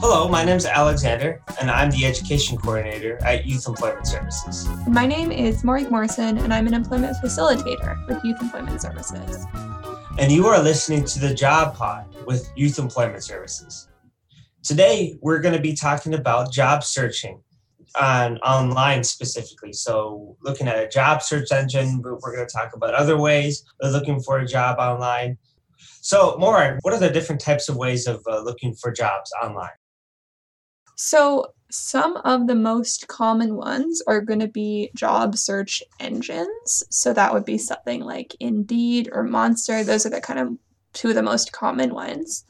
Hello, my name is Alexander, and I'm the Education Coordinator at Youth Employment Services. My name is Morag Morrison, and I'm an Employment Facilitator with Youth Employment Services. And you are listening to the Job Pod with Youth Employment Services. Today, we're going to be talking about job searching on online specifically. So, looking at a job search engine, but we're going to talk about other ways of looking for a job online. So, Morag, what are the different types of ways of uh, looking for jobs online? So, some of the most common ones are going to be job search engines. So, that would be something like Indeed or Monster. Those are the kind of two of the most common ones.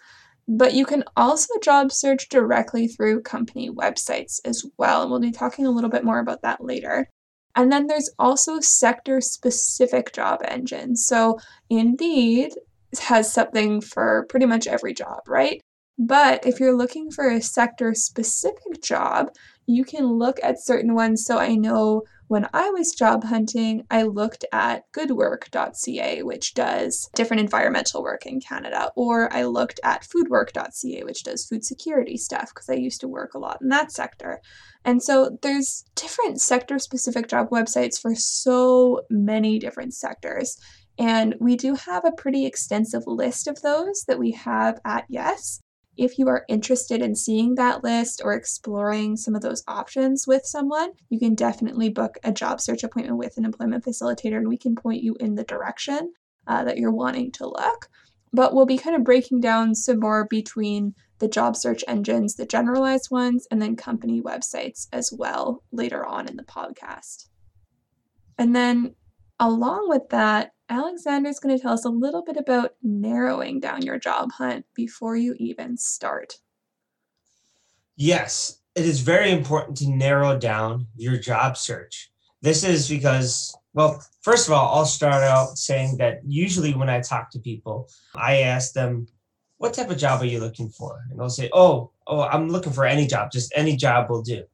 But you can also job search directly through company websites as well. And we'll be talking a little bit more about that later. And then there's also sector specific job engines. So, Indeed has something for pretty much every job, right? But if you're looking for a sector specific job, you can look at certain ones. So I know when I was job hunting, I looked at goodwork.ca, which does different environmental work in Canada, or I looked at foodwork.ca, which does food security stuff, because I used to work a lot in that sector. And so there's different sector specific job websites for so many different sectors. And we do have a pretty extensive list of those that we have at Yes. If you are interested in seeing that list or exploring some of those options with someone, you can definitely book a job search appointment with an employment facilitator and we can point you in the direction uh, that you're wanting to look. But we'll be kind of breaking down some more between the job search engines, the generalized ones, and then company websites as well later on in the podcast. And then along with that, Alexander is going to tell us a little bit about narrowing down your job hunt before you even start. Yes, it is very important to narrow down your job search. This is because, well, first of all, I'll start out saying that usually when I talk to people, I ask them, what type of job are you looking for? And they'll say, oh, oh, I'm looking for any job, just any job will do.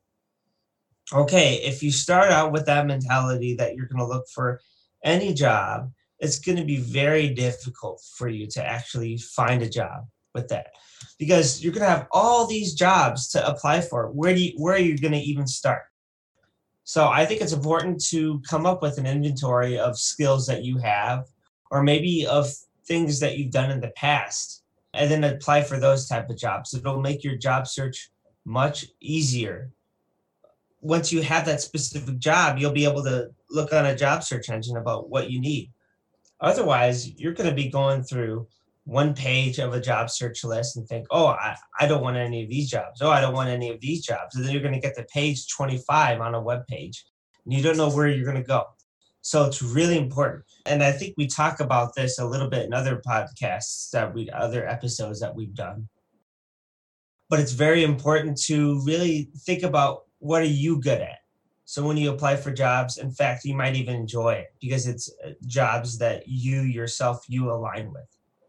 Okay, if you start out with that mentality that you're going to look for any job, it's going to be very difficult for you to actually find a job with that. Because you're going to have all these jobs to apply for. Where do you where are you going to even start? So i think it's important to come up with an inventory of skills that you have or maybe of things that you've done in the past and then apply for those type of jobs. It'll make your job search much easier. Once you have that specific job you'll be able to look on a job search engine about what you need Otherwise, you're going to be going through one page of a job search list and think, oh, I, I don't want any of these jobs. Oh, I don't want any of these jobs. And then you're going to get to page 25 on a web page and you don't know where you're going to go. So it's really important. And I think we talk about this a little bit in other podcasts that we, other episodes that we've done. But it's very important to really think about what are you good at? So when you apply for jobs, in fact, you might even enjoy it because it's uh, jobs that you yourself you align with.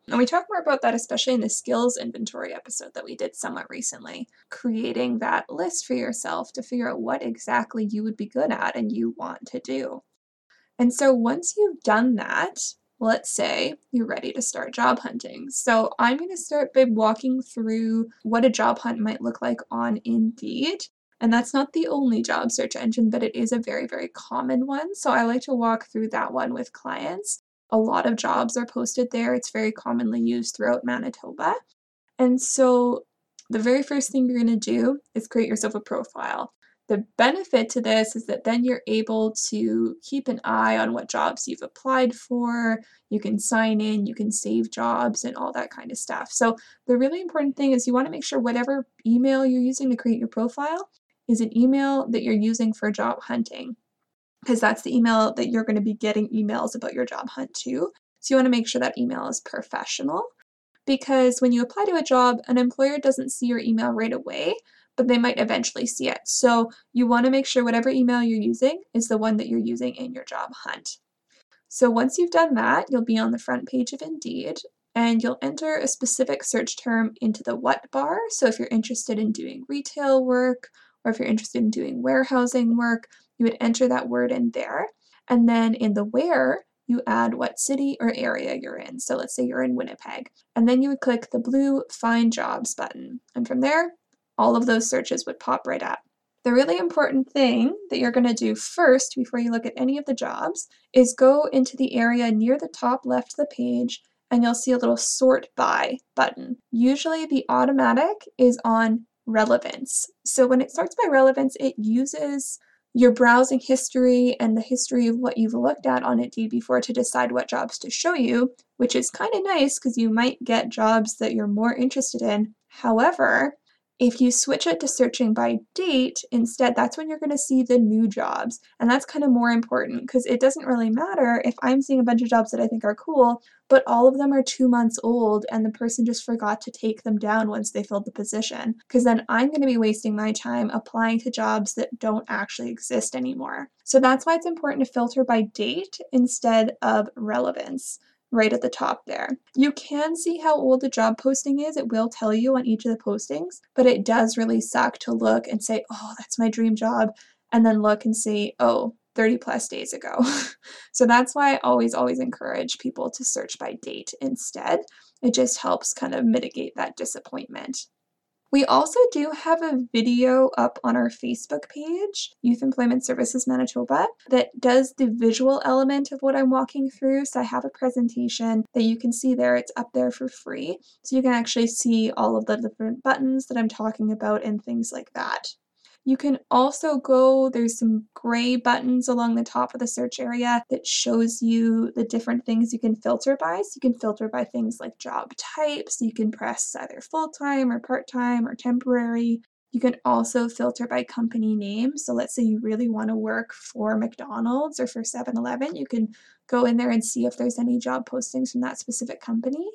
And we talk more about that, especially in the skills inventory episode that we did somewhat recently. Creating that list for yourself to figure out what exactly you would be good at and you want to do. And so once you've done that, let's say you're ready to start job hunting. So I'm going to start by walking through what a job hunt might look like on Indeed and that's not the only job search engine, but it is a very, very common one. So I like to walk through that one with clients. A lot of jobs are posted there. It's very commonly used throughout Manitoba. And so the very first thing you're going to do is create yourself a profile. The benefit to this is that then you're able to keep an eye on what jobs you've applied for. You can sign in, you can save jobs, and all that kind of stuff. So, the really important thing is you want to make sure whatever email you're using to create your profile is an email that you're using for job hunting because that's the email that you're going to be getting emails about your job hunt to. So you want to make sure that email is professional because when you apply to a job, an employer doesn't see your email right away, but they might eventually see it. So you want to make sure whatever email you're using is the one that you're using in your job hunt. So once you've done that, you'll be on the front page of Indeed and you'll enter a specific search term into the what bar. So if you're interested in doing retail work or if you're interested in doing warehousing work, you would enter that word in there. And then in the where, you add what city or area you're in. So let's say you're in Winnipeg. And then you would click the blue Find Jobs button. And from there, all of those searches would pop right up. The really important thing that you're going to do first before you look at any of the jobs is go into the area near the top left of the page and you'll see a little sort by button. Usually the automatic is on relevance. So when it starts by relevance, it uses your browsing history and the history of what you've looked at on Indeed before to decide what jobs to show you, which is kind of nice because you might get jobs that you're more interested in. However, if you switch it to searching by date instead, that's when you're going to see the new jobs. And that's kind of more important because it doesn't really matter if I'm seeing a bunch of jobs that I think are cool, but all of them are two months old and the person just forgot to take them down once they filled the position. Because then I'm going to be wasting my time applying to jobs that don't actually exist anymore. So that's why it's important to filter by date instead of relevance right at the top there. You can see how old the job posting is. It will tell you on each of the postings, but it does really suck to look and say, oh, that's my dream job, and then look and see, oh, 30 plus days ago. so that's why I always, always encourage people to search by date instead. It just helps kind of mitigate that disappointment. We also do have a video up on our Facebook page, Youth Employment Services Manitoba, that does the visual element of what I'm walking through. So I have a presentation that you can see there. It's up there for free. So you can actually see all of the different buttons that I'm talking about and things like that. You can also go, there's some gray buttons along the top of the search area that shows you the different things you can filter by. So you can filter by things like job types. You can press either full time or part time or temporary. You can also filter by company name. So let's say you really want to work for McDonald's or for 7 Eleven, you can go in there and see if there's any job postings from that specific company.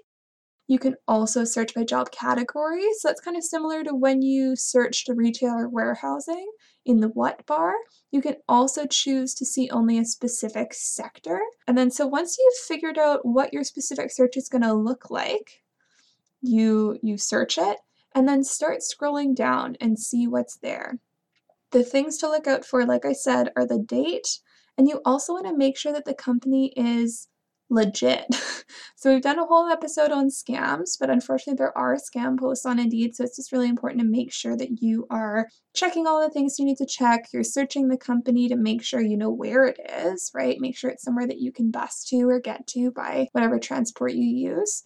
You can also search by job category. So that's kind of similar to when you search to retailer warehousing in the what bar. You can also choose to see only a specific sector. And then so once you've figured out what your specific search is going to look like, you you search it and then start scrolling down and see what's there. The things to look out for, like I said, are the date, and you also want to make sure that the company is legit. so we've done a whole episode on scams, but unfortunately there are scam posts on Indeed, so it's just really important to make sure that you are checking all the things you need to check. You're searching the company to make sure you know where it is, right? Make sure it's somewhere that you can bus to or get to by whatever transport you use.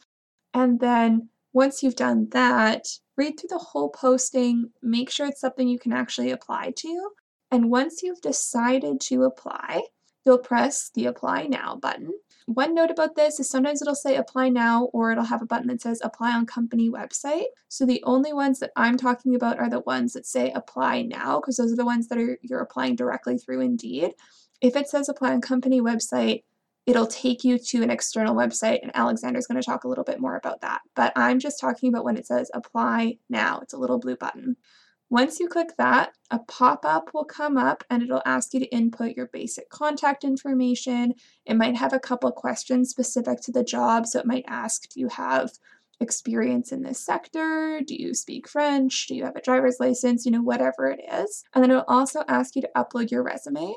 And then once you've done that, read through the whole posting, make sure it's something you can actually apply to. And once you've decided to apply, you'll press the apply now button. One note about this is sometimes it'll say apply now or it'll have a button that says apply on company website. So the only ones that I'm talking about are the ones that say apply now because those are the ones that are you're applying directly through Indeed. If it says apply on company website, it'll take you to an external website and Alexander's going to talk a little bit more about that. But I'm just talking about when it says apply now. It's a little blue button. Once you click that, a pop-up will come up and it'll ask you to input your basic contact information. It might have a couple questions specific to the job. So it might ask, do you have experience in this sector? Do you speak French? Do you have a driver's license? You know, whatever it is. And then it'll also ask you to upload your resume.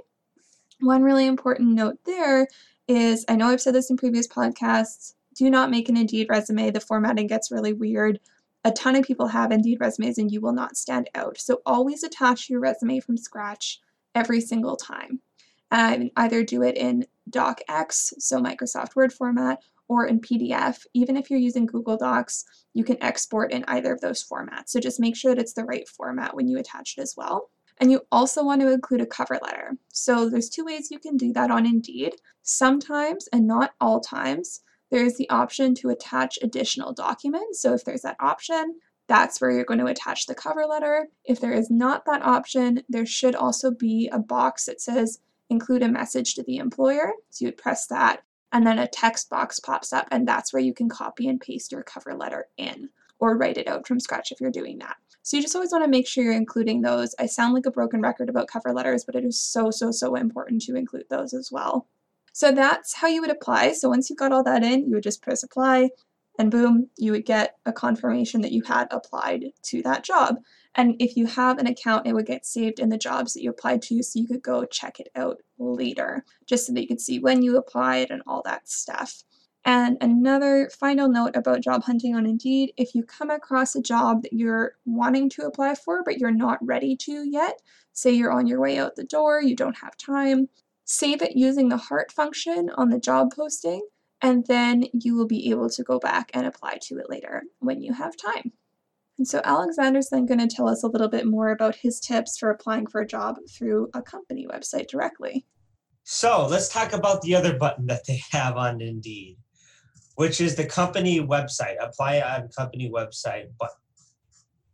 One really important note there is I know I've said this in previous podcasts do not make an Indeed resume. The formatting gets really weird. A ton of people have Indeed resumes and you will not stand out. So always attach your resume from scratch every single time. And either do it in DocX, so Microsoft Word format, or in PDF. Even if you're using Google Docs, you can export in either of those formats. So just make sure that it's the right format when you attach it as well. And you also want to include a cover letter. So there's two ways you can do that on Indeed. Sometimes, and not all times, there's the option to attach additional documents. So if there's that option, that's where you're going to attach the cover letter. If there is not that option, there should also be a box that says include a message to the employer. So you would press that, and then a text box pops up, and that's where you can copy and paste your cover letter in or write it out from scratch if you're doing that. So you just always want to make sure you're including those. I sound like a broken record about cover letters, but it is so, so, so important to include those as well. So that's how you would apply. So once you got all that in, you would just press apply and boom, you would get a confirmation that you had applied to that job. And if you have an account, it would get saved in the jobs that you applied to so you could go check it out later, just so that you could see when you applied and all that stuff. And another final note about job hunting on Indeed if you come across a job that you're wanting to apply for, but you're not ready to yet, say you're on your way out the door, you don't have time, save it using the heart function on the job posting, and then you will be able to go back and apply to it later when you have time. And so Alexander's then going to tell us a little bit more about his tips for applying for a job through a company website directly. So let's talk about the other button that they have on Indeed which is the company website, apply on company website button.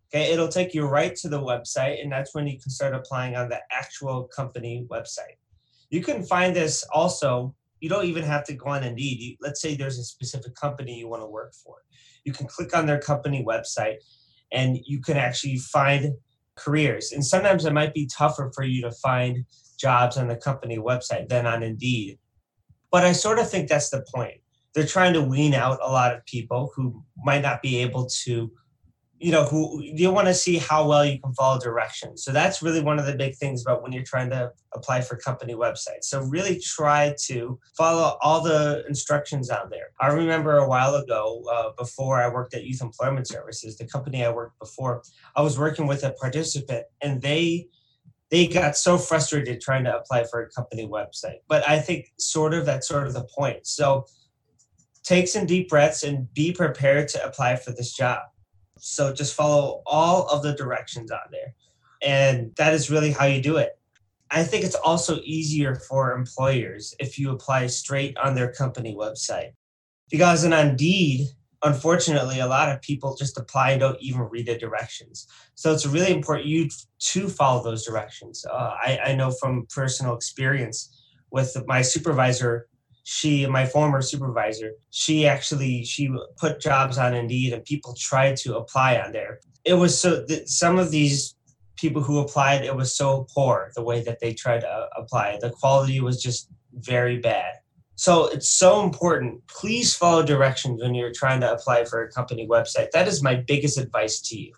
Okay, it'll take you right to the website, and that's when you can start applying on the actual company website. You can find this also, you don't even have to go on Indeed. You, let's say there's a specific company you want to work for. You can click on their company website and you can actually find careers. And sometimes it might be tougher for you to find jobs on the company website than on Indeed. But I sort of think that's the point they're trying to wean out a lot of people who might not be able to you know who you want to see how well you can follow directions. So that's really one of the big things about when you're trying to apply for company websites. So really try to follow all the instructions out there. I remember a while ago uh, before i worked at youth employment services the company i worked before i was working with a participant and they they got so frustrated trying to apply for a company website. But i think sort of that's sort of the point. So take some deep breaths and be prepared to apply for this job. So just follow all of the directions on there. And that is really how you do it. I think it's also easier for employers if you apply straight on their company website. Because in Indeed, unfortunately, a lot of people just apply and don't even read the directions. So it's really important you to follow those directions. Uh, I, I know from personal experience with my supervisor she my former supervisor she actually she put jobs on indeed and people tried to apply on there. It was so that some of these people who applied it was so poor the way that they tried to apply. The quality was just very bad. So it's so important. Please follow directions when you're trying to apply for a company website. That is my biggest advice to you.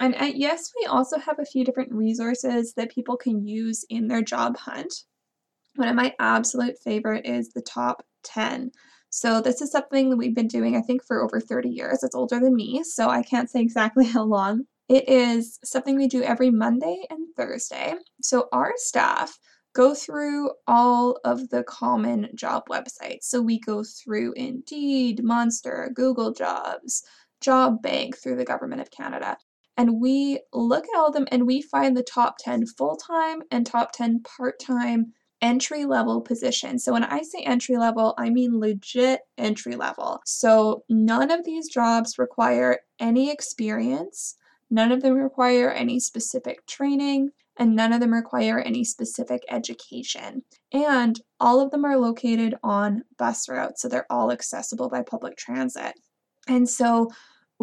And uh, yes we also have a few different resources that people can use in their job hunt one of my absolute favorite is the top 10. So this is something that we've been doing, I think, for over 30 years. It's older than me, so I can't say exactly how long. It is something we do every Monday and Thursday. So our staff go through all of the common job websites. So we go through Indeed, Monster, Google Jobs, Job Bank through the Government of Canada. And we look at all of them and we find the top 10 full time and top 10 part time entry level position. So when I say entry level, I mean legit entry level. So none of these jobs require any experience, none of them require any specific training, and none of them require any specific education. And all of them are located on bus routes, so they're all accessible by public transit. And so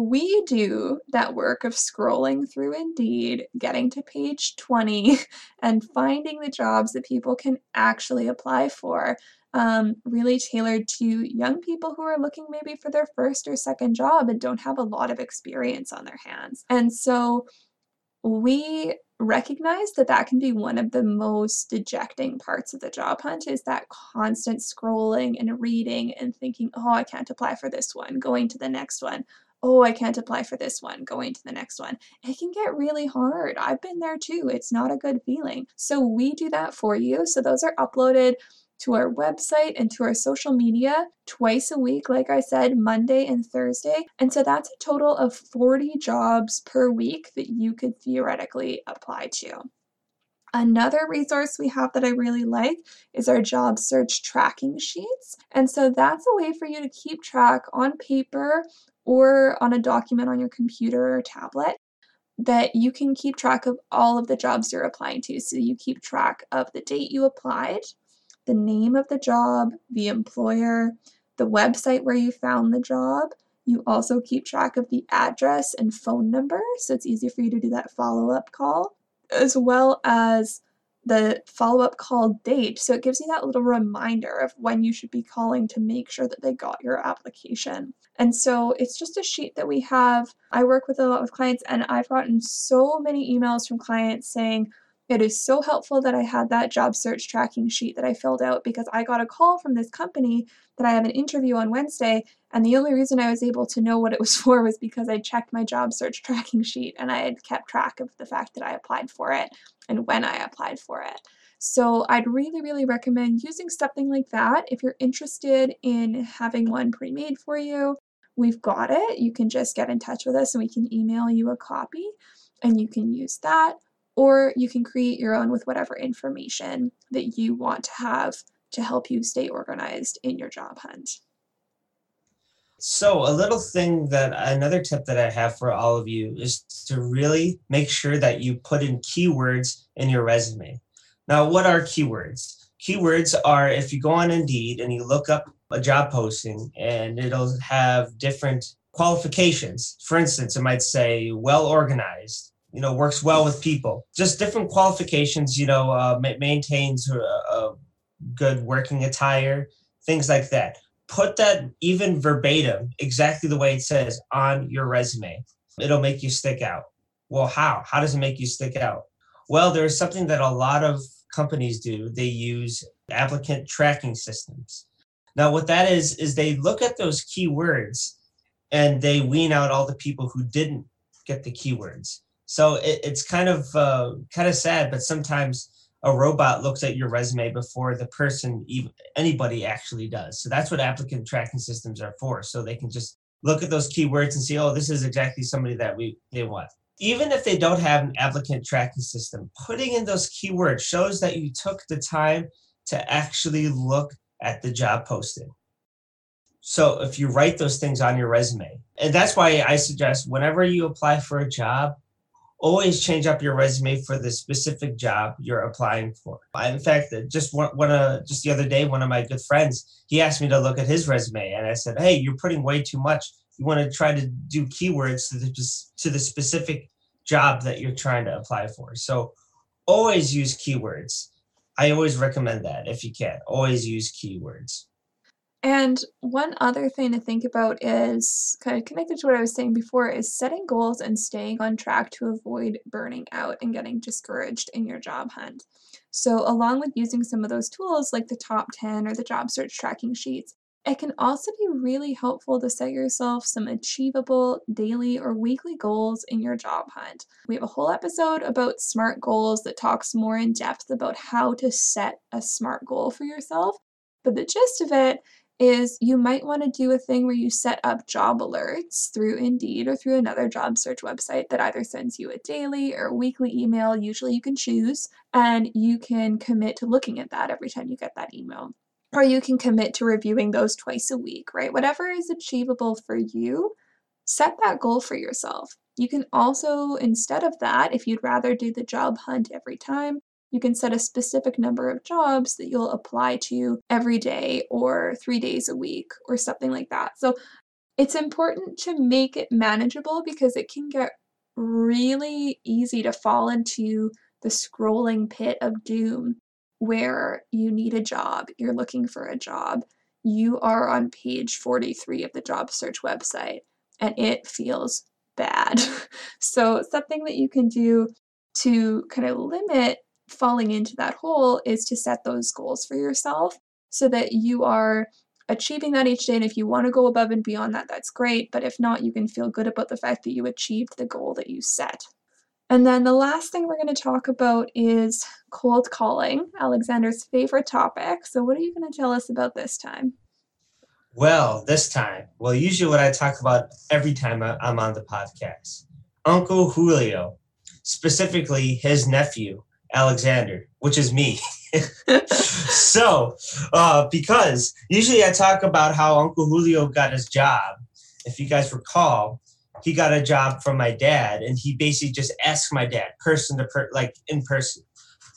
we do that work of scrolling through Indeed, getting to page 20, and finding the jobs that people can actually apply for. Um, really tailored to young people who are looking maybe for their first or second job and don't have a lot of experience on their hands. And so we recognize that that can be one of the most dejecting parts of the job hunt is that constant scrolling and reading and thinking oh i can't apply for this one going to the next one oh, I can't apply for this one, going to the next one. It can get really hard. I've been there too. It's not a good feeling. So we do that for you. So those are uploaded to our website and to our social media twice a week, like I said, Monday and Thursday. And so that's a total of 40 jobs per week that you could theoretically apply to. Another resource we have that I really like is our job search tracking sheets. And so that's a way for you to keep track on paper or on a document on your computer or tablet that you can keep track of all of the jobs you're applying to. So you keep track of the date you applied, the name of the job, the employer, the website where you found the job. You also keep track of the address and phone number, so it's easy for you to do that follow up call, as well as the follow up call date. So it gives you that little reminder of when you should be calling to make sure that they got your application. And so it's just a sheet that we have. I work with a lot of clients, and I've gotten so many emails from clients saying, It is so helpful that I had that job search tracking sheet that I filled out because I got a call from this company that I have an interview on Wednesday. And the only reason I was able to know what it was for was because I checked my job search tracking sheet and I had kept track of the fact that I applied for it and when I applied for it. So I'd really, really recommend using something like that. If you're interested in having one pre made for you, we've got it. You can just get in touch with us and we can email you a copy and you can use that or you can create your own with whatever information that you want to have to help you stay organized in your job hunt. So, a little thing that another tip that I have for all of you is to really make sure that you put in keywords in your resume. Now, what are keywords? Keywords are if you go on Indeed and you look up a job posting and it'll have different qualifications. For instance, it might say well organized, you know works well with people. Just different qualifications you know uh, maintains a, a good working attire things like that. Put that even verbatim exactly the way it says on your resume. It'll make you stick out. Well how? How does it make you stick out? Well there's something that a lot of companies do they use applicant tracking systems now what that is is they look at those keywords and they wean out all the people who didn't get the keywords so it, it's kind of uh, kind of sad, but sometimes a robot looks at your resume before the person even anybody actually does. So that's what applicant tracking systems are for. So they can just look at those keywords and see, oh, this is exactly somebody that we they want. Even if they don't have an applicant tracking system, putting in those keywords shows that you took the time to actually look at the job posting. So if you write those things on your resume, and that's why I suggest whenever you apply for a job, always change up your resume for the specific job you're applying for. In fact, just one, one uh, just the other day, one of my good friends, he asked me to look at his resume, and I said, "Hey, you're putting way too much. You want to try to do keywords to the to the specific job that you're trying to apply for." So, always use keywords. I always recommend that if you can. Always use keywords. And one other thing to think about is kind of connected to what I was saying before is setting goals and staying on track to avoid burning out and getting discouraged in your job hunt. So, along with using some of those tools like the top 10 or the job search tracking sheets, it can also be really helpful to set yourself some achievable daily or weekly goals in your job hunt. We have a whole episode about SMART goals that talks more in depth about how to set a SMART goal for yourself. But the gist of it is you might want to do a thing where you set up job alerts through Indeed or through another job search website that either sends you a daily or weekly email. Usually you can choose, and you can commit to looking at that every time you get that email. Or you can commit to reviewing those twice a week, right? Whatever is achievable for you, set that goal for yourself. You can also, instead of that, if you'd rather do the job hunt every time, you can set a specific number of jobs that you'll apply to every day or three days a week or something like that. So it's important to make it manageable because it can get really easy to fall into the scrolling pit of doom where you need a job, you're looking for a job, you are on page 43 of the job search website, and it feels bad. so, something that you can do to kind of limit falling into that hole is to set those goals for yourself so that you are achieving that each day. And if you want to go above and beyond that, that's great. But if not, you can feel good about the fact that you achieved the goal that you set. And then the last thing we're going to talk about is cold calling, Alexander's favorite topic. So, what are you going to tell us about this time? Well, this time, well, usually what I talk about every time I'm on the podcast Uncle Julio, specifically his nephew, Alexander, which is me. so, uh, because usually I talk about how Uncle Julio got his job. If you guys recall, he got a job from my dad, and he basically just asked my dad, person to per, like in person.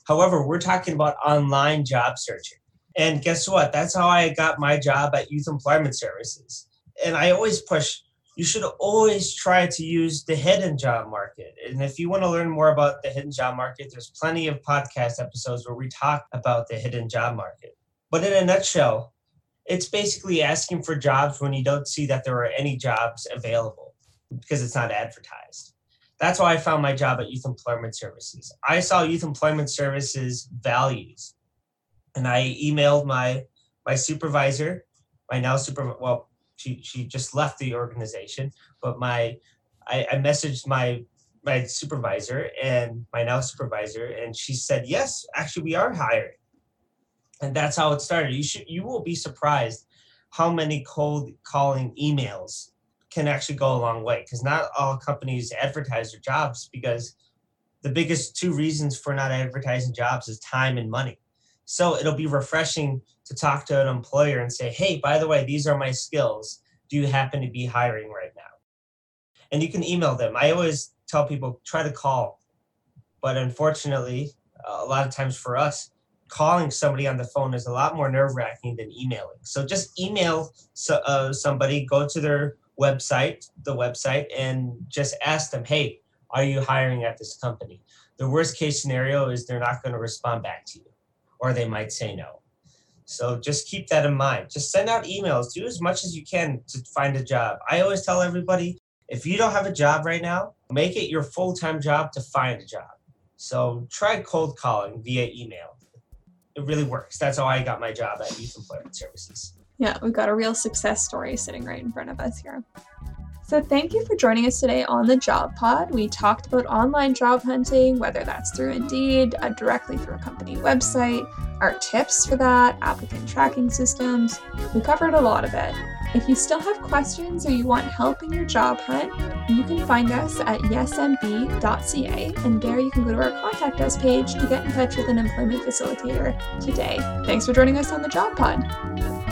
However, we're talking about online job searching. And guess what? That's how I got my job at Youth Employment Services. And I always push you should always try to use the hidden job market. And if you want to learn more about the hidden job market, there's plenty of podcast episodes where we talk about the hidden job market. But in a nutshell, it's basically asking for jobs when you don't see that there are any jobs available because it's not advertised. that's why I found my job at Youth Employment Services. I saw Youth Employment Services values, and I emailed my my supervisor, my now super well, she she just left the organization, but my I, I messaged my my supervisor and my now supervisor, and she said yes, actually we are hiring, and that's how it started. You should you will be surprised how many cold calling emails can actually go a long way because not all companies advertise their jobs because the biggest two reasons for not advertising jobs is time and money. So it'll be refreshing to talk to an employer and say, hey, by the way, these are my skills. Do you happen to be hiring right now? And you can email them. I always tell people try to call. But unfortunately, a lot of times for us, calling somebody on the phone is a lot more nerve wracking than emailing. So just email uh, somebody, go to their website, the website, and just ask them, hey, are you hiring at this company? The worst case scenario is they're not going to respond back to you, or they might say no. So just keep that in mind. Just send out emails. Do as much as you can to find a job. I always tell everybody if you don't have a job right now, make it your full time job to find a job. So try cold calling via email. It really works. That's how I got my job at Youth Employment Services. Yeah, we've got a real success story sitting right in front of us here. So, thank you for joining us today on the Job Pod. We talked about online job hunting, whether that's through Indeed, uh, directly through a company website, our tips for that, applicant tracking systems. We covered a lot of it. If you still have questions or you want help in your job hunt, you can find us at yesmb.ca, and there you can go to our contact us page to get in touch with an employment facilitator today. Thanks for joining us on the Job Pod.